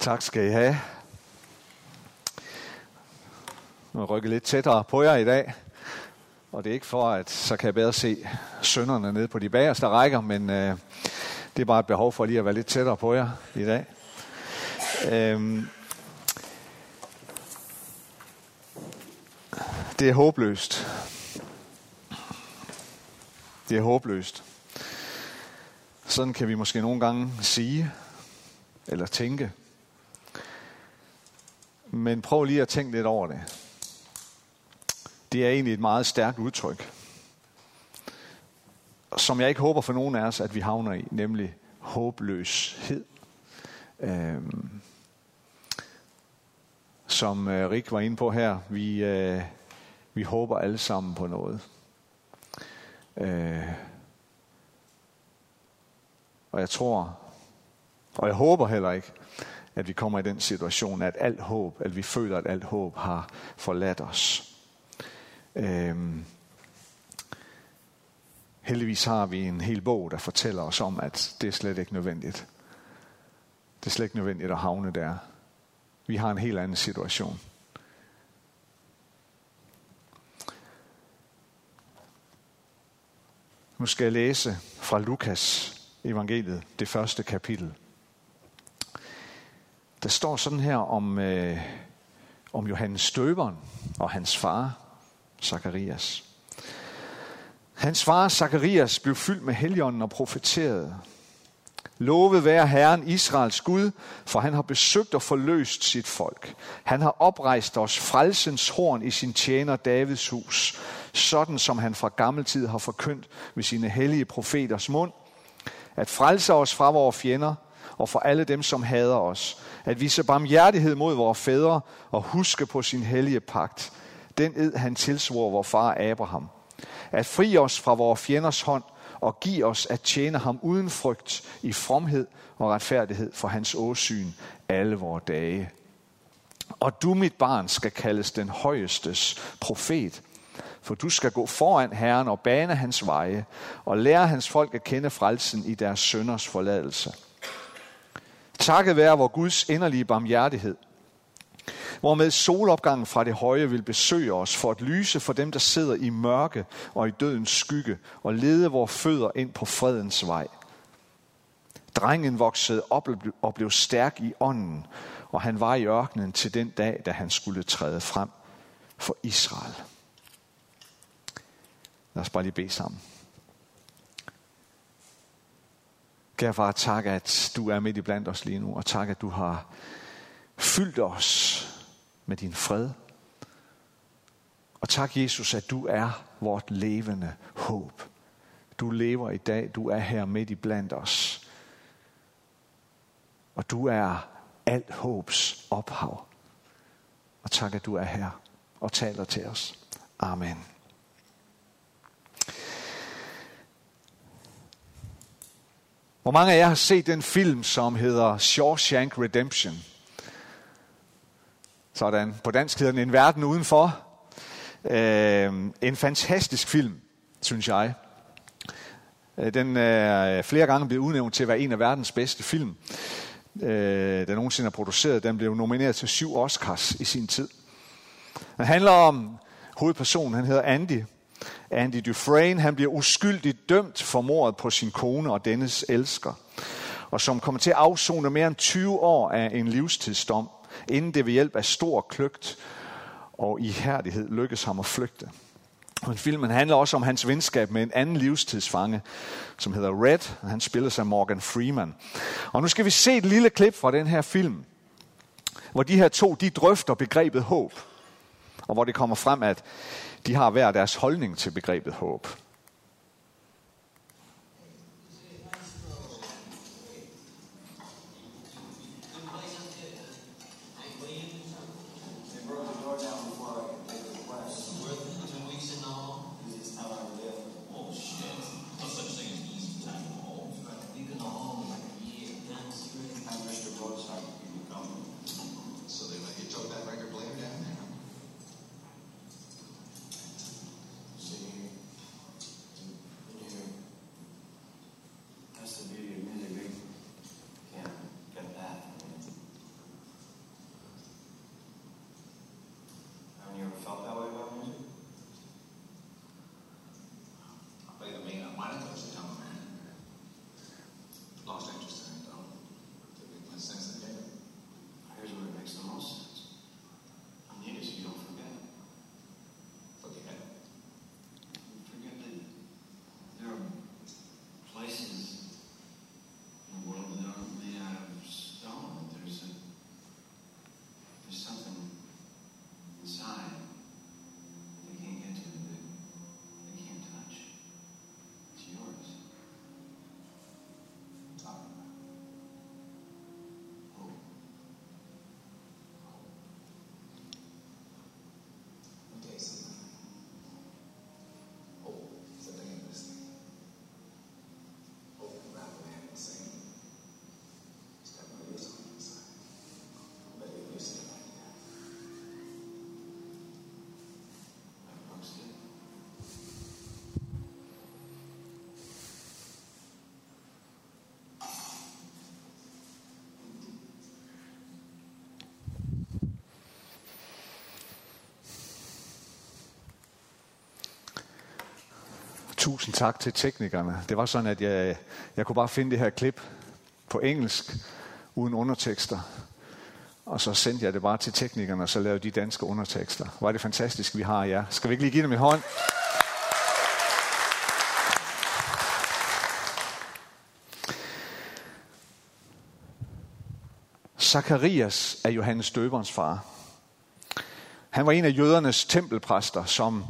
Tak skal I have. Jeg er lidt tættere på jer i dag. Og det er ikke for, at så kan jeg bedre se sønderne nede på de bagerste rækker, men øh, det er bare et behov for lige at være lidt tættere på jer i dag. Øhm, det er håbløst. Det er håbløst. Sådan kan vi måske nogle gange sige eller tænke. Men prøv lige at tænke lidt over det. Det er egentlig et meget stærkt udtryk, som jeg ikke håber for nogen af os, at vi havner i, nemlig håbløshed. Øhm, som øh, Rik var inde på her, vi, øh, vi håber alle sammen på noget. Øh, og jeg tror, og jeg håber heller ikke, at vi kommer i den situation, at alt håb, at vi føler, at alt håb har forladt os. Øhm, heldigvis har vi en hel bog, der fortæller os om, at det er slet ikke nødvendigt. Det er slet ikke nødvendigt at havne der. Vi har en helt anden situation. Nu skal jeg læse fra Lukas evangeliet, det første kapitel. Der står sådan her om, øh, om Johannes Støberen og hans far, Zakarias. Hans far, Zakarias, blev fyldt med helligånden og profeterede. Lovet være Herren Israels Gud, for han har besøgt og forløst sit folk. Han har oprejst os frelsens horn i sin tjener Davids hus, sådan som han fra gammel tid har forkyndt ved sine hellige profeters mund, at frelse os fra vores fjender og for alle dem, som hader os, at vise barmhjertighed mod vores fædre og huske på sin hellige pagt, den ed han tilsvor vor far Abraham, at fri os fra vores fjenders hånd og give os at tjene ham uden frygt i fromhed og retfærdighed for hans åsyn alle vores dage. Og du, mit barn, skal kaldes den højestes profet, for du skal gå foran Herren og bane hans veje, og lære hans folk at kende frelsen i deres sønders forladelse. Takket være vor Guds inderlige barmhjertighed, hvormed solopgangen fra det høje vil besøge os for at lyse for dem, der sidder i mørke og i dødens skygge, og lede vores fødder ind på fredens vej. Drengen voksede op og blev stærk i ånden, og han var i ørkenen til den dag, da han skulle træde frem for Israel. Lad os bare lige bede sammen. Kære far, tak, at du er midt i blandt os lige nu, og tak, at du har fyldt os med din fred. Og tak, Jesus, at du er vort levende håb. Du lever i dag, du er her midt i blandt os. Og du er alt håbs ophav. Og tak, at du er her og taler til os. Amen. Hvor mange af jer har set den film, som hedder Shawshank Redemption? Sådan. På dansk hedder den En verden udenfor. Øh, en fantastisk film, synes jeg. Øh, den er flere gange blevet udnævnt til at være en af verdens bedste film. Øh, den nogensinde er produceret. Den blev nomineret til syv Oscars i sin tid. Den handler om hovedpersonen, han hedder Andy, Andy Dufresne, han bliver uskyldigt dømt for mordet på sin kone og dennes elsker, og som kommer til at afzone mere end 20 år af en livstidsdom, inden det ved hjælp af stor kløgt og ihærdighed lykkes ham at flygte. Men filmen handler også om hans venskab med en anden livstidsfange, som hedder Red. og Han spiller sig Morgan Freeman. Og nu skal vi se et lille klip fra den her film, hvor de her to de drøfter begrebet håb. Og hvor det kommer frem, at de har hver deres holdning til begrebet håb. Tusind tak til teknikerne. Det var sådan, at jeg, jeg kunne bare finde det her klip på engelsk, uden undertekster. Og så sendte jeg det bare til teknikerne, og så lavede de danske undertekster. Var det fantastisk, vi har jer. Skal vi ikke lige give dem en hånd? Zakarias er Johannes døberens far. Han var en af jødernes tempelpræster, som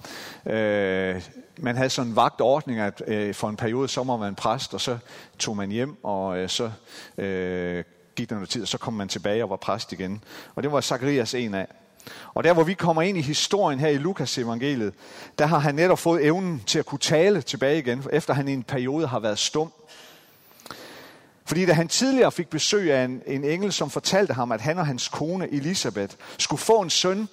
øh, man havde sådan en vagtordning, at øh, for en periode så var man præst, og så tog man hjem, og øh, så øh, gik der noget tid, og så kom man tilbage og var præst igen. Og det var Zakarias en af. Og der hvor vi kommer ind i historien her i Lukas evangeliet, der har han netop fået evnen til at kunne tale tilbage igen, efter han i en periode har været stum. Fordi da han tidligere fik besøg af en, en engel, som fortalte ham, at han og hans kone Elisabeth skulle få en søn,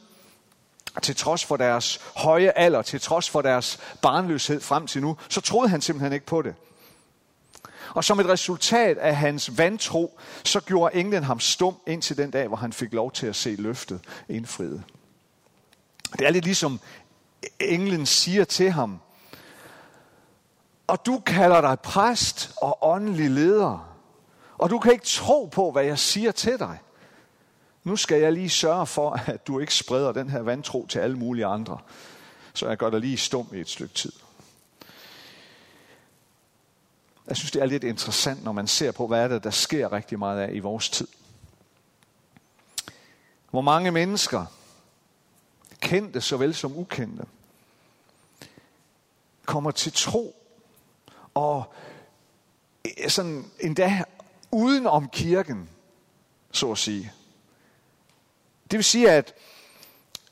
til trods for deres høje alder, til trods for deres barnløshed frem til nu, så troede han simpelthen ikke på det. Og som et resultat af hans vantro, så gjorde englen ham stum indtil den dag, hvor han fik lov til at se løftet indfriet. Det er lidt ligesom englen siger til ham, og du kalder dig præst og åndelig leder, og du kan ikke tro på, hvad jeg siger til dig. Nu skal jeg lige sørge for, at du ikke spreder den her vantro til alle mulige andre. Så jeg gør dig lige stum i et stykke tid. Jeg synes, det er lidt interessant, når man ser på, hvad er det, der sker rigtig meget af i vores tid. Hvor mange mennesker, kendte såvel som ukendte, kommer til tro og eh, sådan endda uden om kirken, så at sige. Det vil sige, at,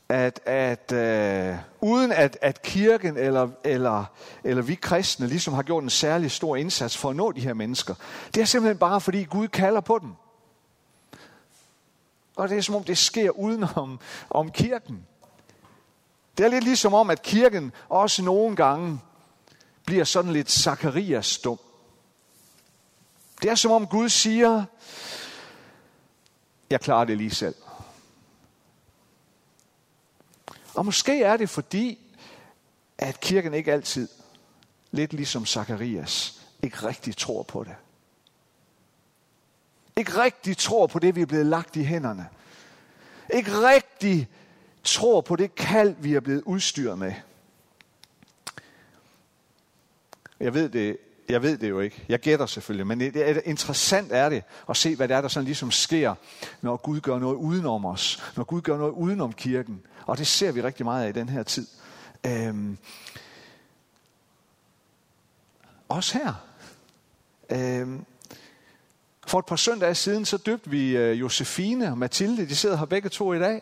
at, at øh, uden at, at kirken eller, eller, eller vi kristne ligesom har gjort en særlig stor indsats for at nå de her mennesker, det er simpelthen bare fordi Gud kalder på dem. Og det er som om det sker uden om, om kirken. Det er lidt ligesom om, at kirken også nogle gange bliver sådan lidt Zakarias stum. Det er som om Gud siger, jeg klarer det lige selv. Og måske er det fordi, at kirken ikke altid, lidt ligesom Zakarias, ikke rigtig tror på det. Ikke rigtig tror på det, vi er blevet lagt i hænderne. Ikke rigtig tror på det kald, vi er blevet udstyret med. Jeg ved det, jeg ved det jo ikke. Jeg gætter selvfølgelig. Men det er, interessant er det at se, hvad det er, der sådan ligesom sker, når Gud gør noget udenom os. Når Gud gør noget udenom kirken. Og det ser vi rigtig meget af i den her tid. Øhm, også her. Øhm, for et par søndage siden, så døbte vi øh, Josefine og Mathilde. De sidder her begge to i dag.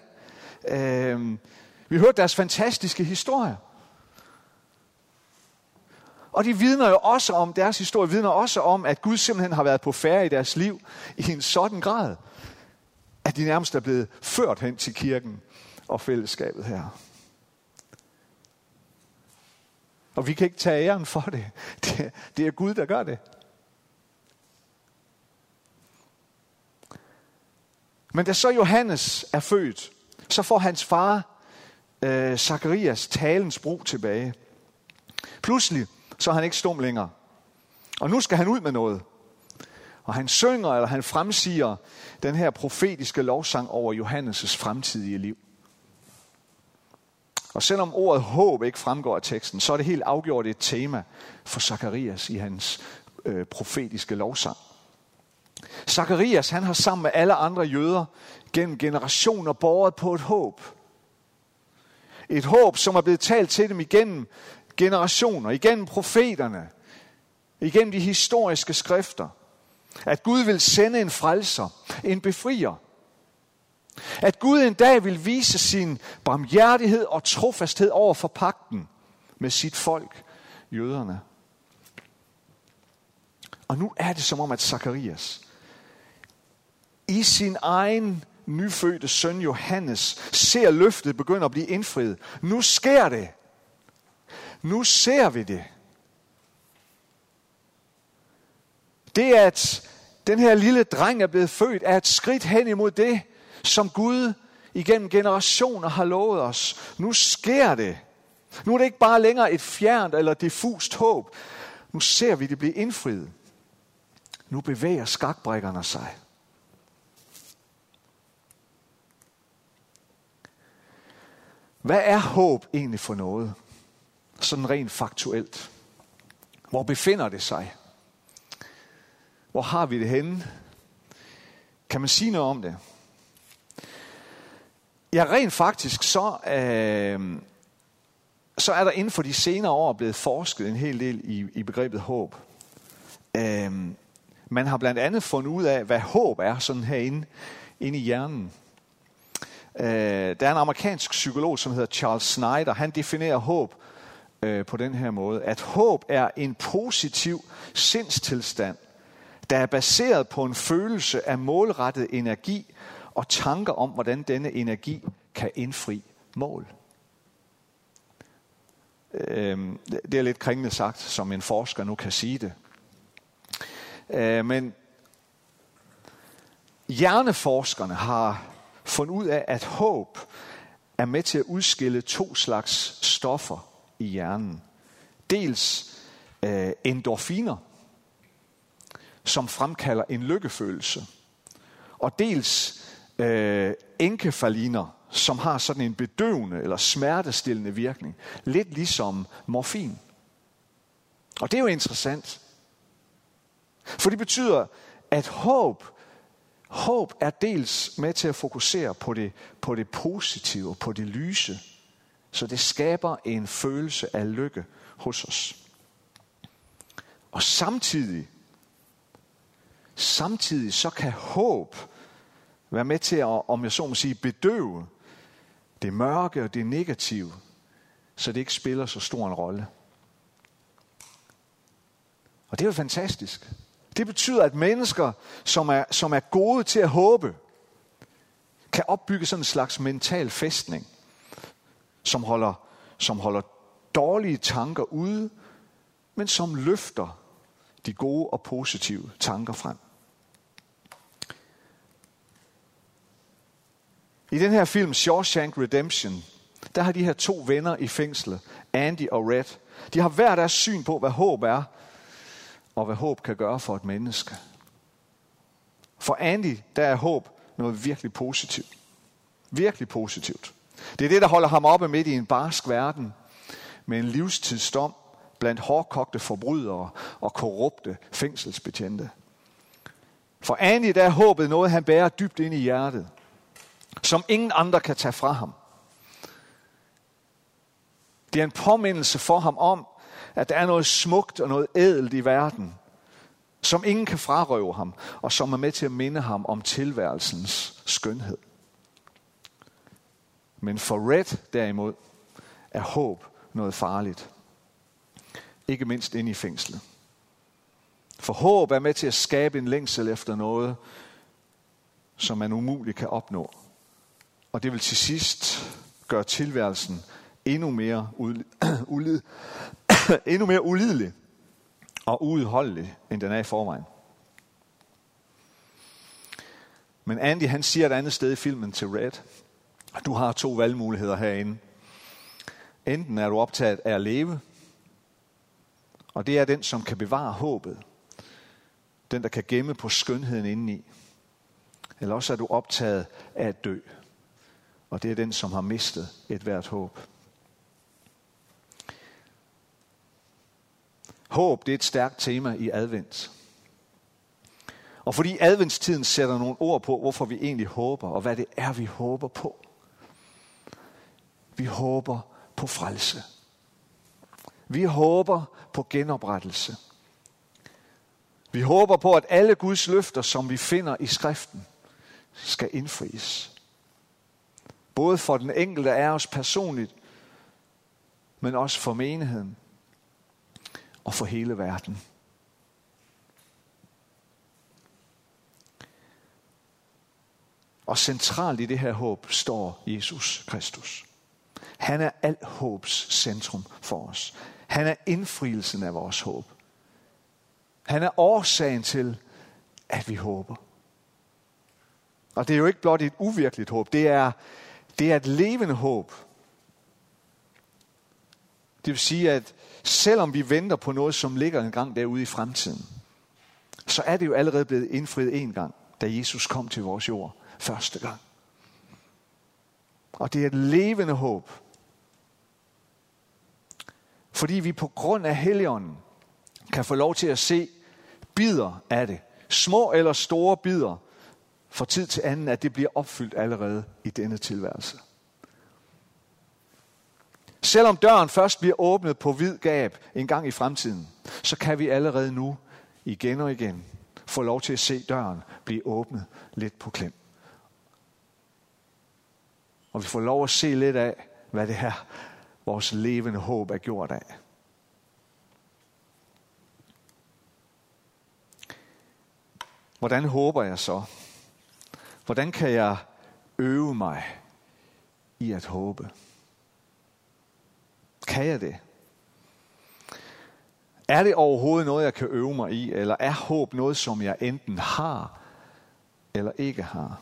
Øhm, vi hørte deres fantastiske historier. Og de vidner jo også om, deres historie vidner også om, at Gud simpelthen har været på færre i deres liv i en sådan grad, at de nærmest er blevet ført hen til kirken og fællesskabet her. Og vi kan ikke tage æren for det. Det, det er Gud, der gør det. Men da så Johannes er født, så får hans far, øh, Zacharias, talens brug tilbage. Pludselig, så er han ikke stum længere. Og nu skal han ud med noget. Og han synger, eller han fremsiger den her profetiske lovsang over Johannes' fremtidige liv. Og selvom ordet håb ikke fremgår af teksten, så er det helt afgjort et tema for Zakarias i hans øh, profetiske lovsang. Zakarias, han har sammen med alle andre jøder gennem generationer båret på et håb. Et håb, som er blevet talt til dem igennem generationer, igennem profeterne, igennem de historiske skrifter. At Gud vil sende en frelser, en befrier, at Gud en dag vil vise sin barmhjertighed og trofasthed over for pakten med sit folk, jøderne. Og nu er det som om, at Zakarias i sin egen nyfødte søn Johannes ser løftet begynde at blive indfriet. Nu sker det. Nu ser vi det. Det, at den her lille dreng er blevet født, er et skridt hen imod det, som Gud igennem generationer har lovet os. Nu sker det. Nu er det ikke bare længere et fjernt eller diffust håb. Nu ser vi det blive indfriet. Nu bevæger skakbrækkerne sig. Hvad er håb egentlig for noget? Sådan rent faktuelt. Hvor befinder det sig? Hvor har vi det henne? Kan man sige noget om det? Ja, rent faktisk så, øh, så er der inden for de senere år blevet forsket en hel del i, i begrebet håb. Øh, man har blandt andet fundet ud af, hvad håb er sådan herinde inde i hjernen. Øh, der er en amerikansk psykolog, som hedder Charles Snyder. Han definerer håb øh, på den her måde, at håb er en positiv sindstilstand, der er baseret på en følelse af målrettet energi og tanker om, hvordan denne energi kan indfri mål. Øh, det er lidt kringende sagt, som en forsker nu kan sige det. Øh, men hjerneforskerne har fundet ud af, at håb er med til at udskille to slags stoffer i hjernen. Dels øh, endorfiner, som fremkalder en lykkefølelse, og dels øh, enkefaliner, som har sådan en bedøvende eller smertestillende virkning. Lidt ligesom morfin. Og det er jo interessant. For det betyder, at håb, håb er dels med til at fokusere på det, på det positive, på det lyse. Så det skaber en følelse af lykke hos os. Og samtidig, samtidig så kan håb være med til at, om jeg så må sige, bedøve det mørke og det negative, så det ikke spiller så stor en rolle. Og det er jo fantastisk. Det betyder, at mennesker, som er, som er gode til at håbe, kan opbygge sådan en slags mental fæstning, som holder, som holder dårlige tanker ude, men som løfter de gode og positive tanker frem. I den her film, Shawshank Redemption, der har de her to venner i fængslet, Andy og Red, de har hver deres syn på, hvad håb er, og hvad håb kan gøre for et menneske. For Andy, der er håb noget virkelig positivt. Virkelig positivt. Det er det, der holder ham oppe midt i en barsk verden med en livstidsdom blandt hårdkogte forbrydere og korrupte fængselsbetjente. For Andy, der er håbet noget, han bærer dybt ind i hjertet, som ingen andre kan tage fra ham. Det er en påmindelse for ham om, at der er noget smukt og noget ædelt i verden, som ingen kan frarøve ham, og som er med til at minde ham om tilværelsens skønhed. Men for Red derimod er håb noget farligt. Ikke mindst inde i fængslet. For håb er med til at skabe en længsel efter noget, som man umuligt kan opnå. Og det vil til sidst gøre tilværelsen endnu mere, ulid, endnu mere ulidelig og uudholdelig, end den er i forvejen. Men Andy han siger et andet sted i filmen til Red, du har to valgmuligheder herinde. Enten er du optaget af at leve, og det er den, som kan bevare håbet. Den, der kan gemme på skønheden indeni. Eller også er du optaget af at dø. Og det er den, som har mistet et hvert håb. Håb, det er et stærkt tema i advent. Og fordi adventstiden sætter nogle ord på, hvorfor vi egentlig håber, og hvad det er, vi håber på. Vi håber på frelse. Vi håber på genoprettelse. Vi håber på, at alle Guds løfter, som vi finder i skriften, skal indfries. Både for den enkelte af os personligt, men også for menigheden og for hele verden. Og centralt i det her håb står Jesus Kristus. Han er al håbs centrum for os. Han er indfrielsen af vores håb. Han er årsagen til, at vi håber. Og det er jo ikke blot et uvirkeligt håb, det er, det er et levende håb. Det vil sige, at selvom vi venter på noget, som ligger en gang derude i fremtiden, så er det jo allerede blevet indfriet en gang, da Jesus kom til vores jord første gang. Og det er et levende håb. Fordi vi på grund af Helligånden kan få lov til at se bider af det. Små eller store bider. For tid til anden, at det bliver opfyldt allerede i denne tilværelse. Selvom døren først bliver åbnet på vid gab en gang i fremtiden, så kan vi allerede nu igen og igen få lov til at se døren blive åbnet lidt på klem. Og vi får lov at se lidt af, hvad det her vores levende håb er gjort af. Hvordan håber jeg så? Hvordan kan jeg øve mig i at håbe? Kan jeg det? Er det overhovedet noget, jeg kan øve mig i, eller er håb noget, som jeg enten har eller ikke har?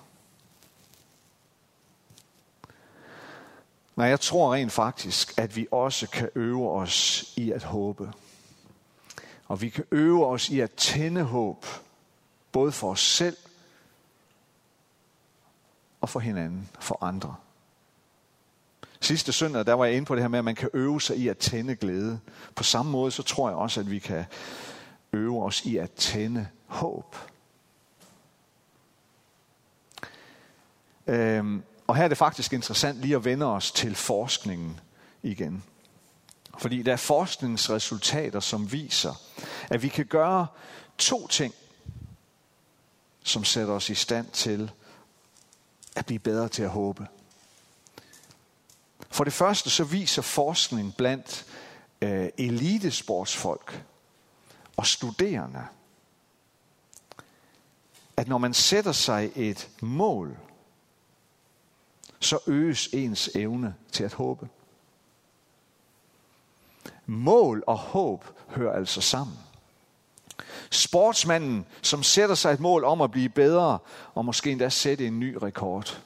Nej, jeg tror rent faktisk, at vi også kan øve os i at håbe. Og vi kan øve os i at tænde håb, både for os selv og for hinanden, for andre. Sidste søndag, der var jeg inde på det her med, at man kan øve sig i at tænde glæde. På samme måde, så tror jeg også, at vi kan øve os i at tænde håb. Øhm, og her er det faktisk interessant lige at vende os til forskningen igen. Fordi der er forskningsresultater, som viser, at vi kan gøre to ting, som sætter os i stand til at blive bedre til at håbe. For det første så viser forskning blandt øh, elitesportsfolk og studerende, at når man sætter sig et mål, så øges ens evne til at håbe. Mål og håb hører altså sammen. Sportsmanden, som sætter sig et mål om at blive bedre, og måske endda sætte en ny rekord.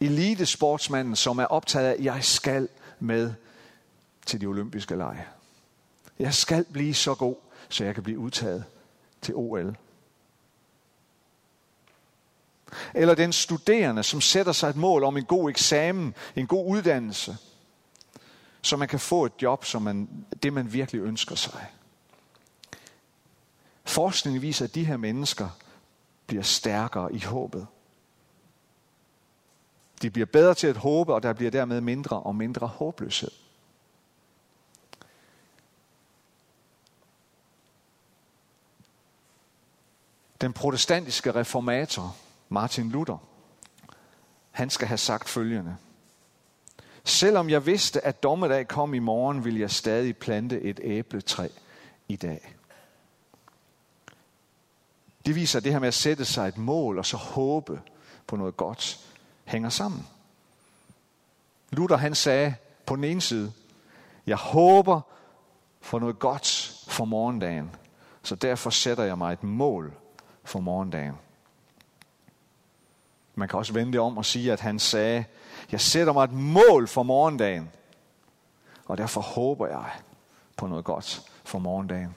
Elitesportsmanden, som er optaget af, at jeg skal med til de olympiske lege. Jeg skal blive så god, så jeg kan blive udtaget til OL. Eller den studerende, som sætter sig et mål om en god eksamen, en god uddannelse, så man kan få et job, som man, det man virkelig ønsker sig. Forskningen viser, at de her mennesker bliver stærkere i håbet. De bliver bedre til at håbe, og der bliver dermed mindre og mindre håbløshed. Den protestantiske reformator Martin Luther, han skal have sagt følgende. Selvom jeg vidste, at dommedag kom i morgen, vil jeg stadig plante et æbletræ i dag. Det viser det her med at sætte sig et mål og så håbe på noget godt hænger sammen. Luther han sagde på den ene side, jeg håber for noget godt for morgendagen, så derfor sætter jeg mig et mål for morgendagen. Man kan også vende det om og sige, at han sagde, jeg sætter mig et mål for morgendagen, og derfor håber jeg på noget godt for morgendagen.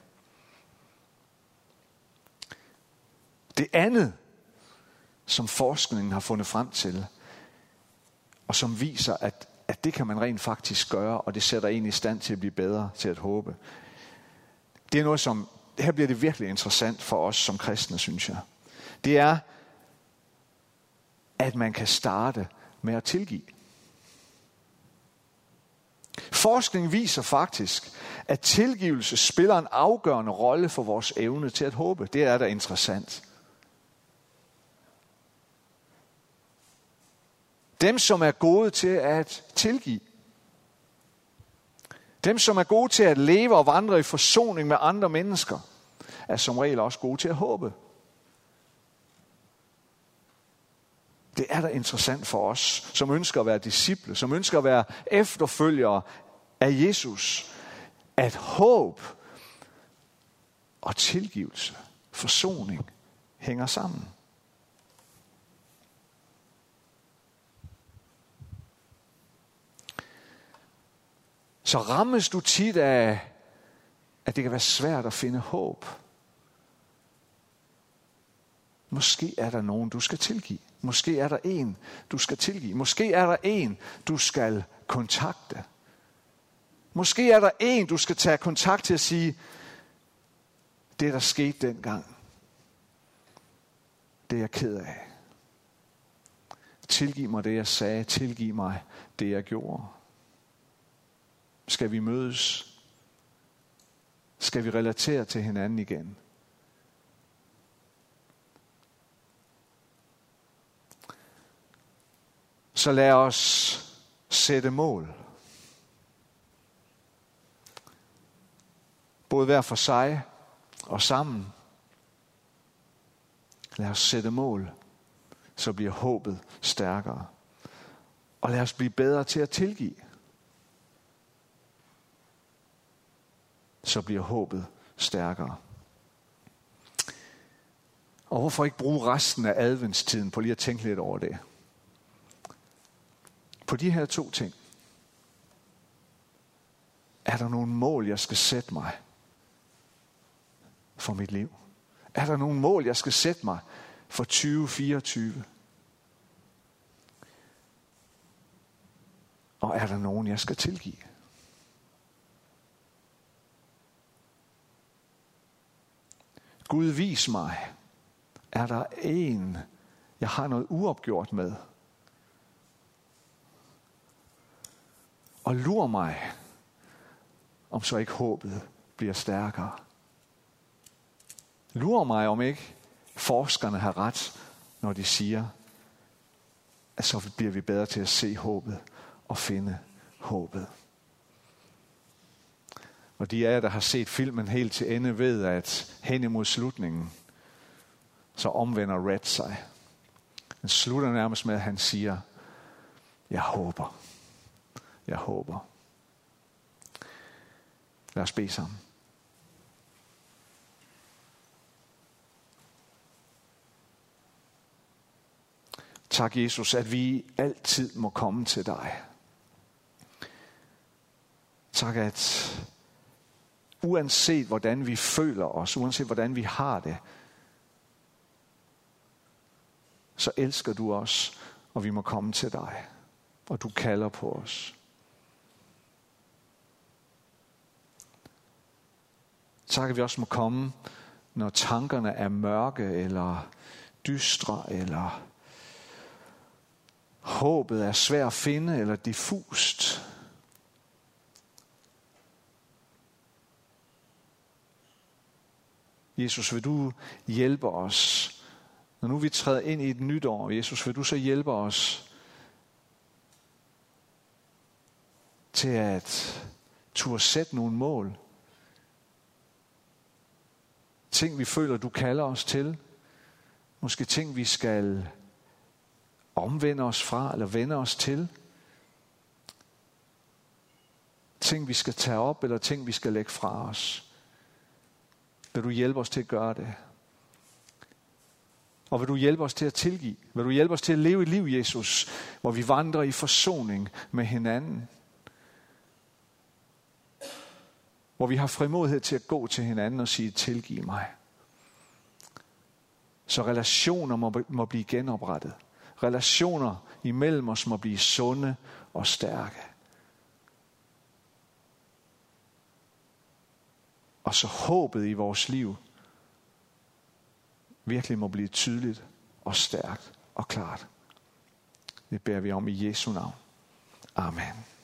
Det andet, som forskningen har fundet frem til, og som viser, at, at det kan man rent faktisk gøre, og det sætter en i stand til at blive bedre til at håbe. Det er noget, som, her bliver det virkelig interessant for os som kristne, synes jeg. Det er, at man kan starte med at tilgive. Forskning viser faktisk, at tilgivelse spiller en afgørende rolle for vores evne til at håbe. Det er da interessant. Dem, som er gode til at tilgive. Dem, som er gode til at leve og vandre i forsoning med andre mennesker, er som regel også gode til at håbe. Det er da interessant for os, som ønsker at være disciple, som ønsker at være efterfølgere af Jesus, at håb og tilgivelse, forsoning, hænger sammen. så rammes du tit af, at det kan være svært at finde håb. Måske er der nogen, du skal tilgive. Måske er der en, du skal tilgive. Måske er der en, du skal kontakte. Måske er der en, du skal tage kontakt til at sige, det der skete dengang, det er jeg ked af. Tilgiv mig det, jeg sagde. Tilgiv mig det, jeg gjorde. Skal vi mødes? Skal vi relatere til hinanden igen? Så lad os sætte mål. Både hver for sig og sammen. Lad os sætte mål, så bliver håbet stærkere. Og lad os blive bedre til at tilgive. Så bliver håbet stærkere. Og hvorfor ikke bruge resten af adventstiden på lige at tænke lidt over det? På de her to ting. Er der nogle mål, jeg skal sætte mig for mit liv? Er der nogle mål, jeg skal sætte mig for 2024? Og er der nogen, jeg skal tilgive? Gud, vis mig, er der en, jeg har noget uopgjort med? Og lur mig, om så ikke håbet bliver stærkere. Lur mig, om ikke forskerne har ret, når de siger, at så bliver vi bedre til at se håbet og finde håbet. Og de af jer, der har set filmen helt til ende, ved, at hen imod slutningen, så omvender Red sig. Den slutter nærmest med, at han siger, jeg håber. Jeg håber. Lad os bede sammen. Tak, Jesus, at vi altid må komme til dig. Tak, at uanset hvordan vi føler os, uanset hvordan vi har det, så elsker du os, og vi må komme til dig, og du kalder på os. Tak, at vi også må komme, når tankerne er mørke, eller dystre, eller håbet er svært at finde, eller diffust. Jesus, vil du hjælpe os, når nu vi træder ind i et nyt år, Jesus, vil du så hjælpe os til at turde sætte nogle mål. Ting, vi føler, du kalder os til. Måske ting, vi skal omvende os fra, eller vende os til. Ting, vi skal tage op, eller ting, vi skal lægge fra os. Vil du hjælpe os til at gøre det? Og vil du hjælpe os til at tilgive? Vil du hjælpe os til at leve et liv, Jesus, hvor vi vandrer i forsoning med hinanden? Hvor vi har frimodighed til at gå til hinanden og sige, tilgiv mig. Så relationer må, må blive genoprettet. Relationer imellem os må blive sunde og stærke. Og så håbet i vores liv virkelig må blive tydeligt og stærkt og klart. Det beder vi om i Jesu navn. Amen.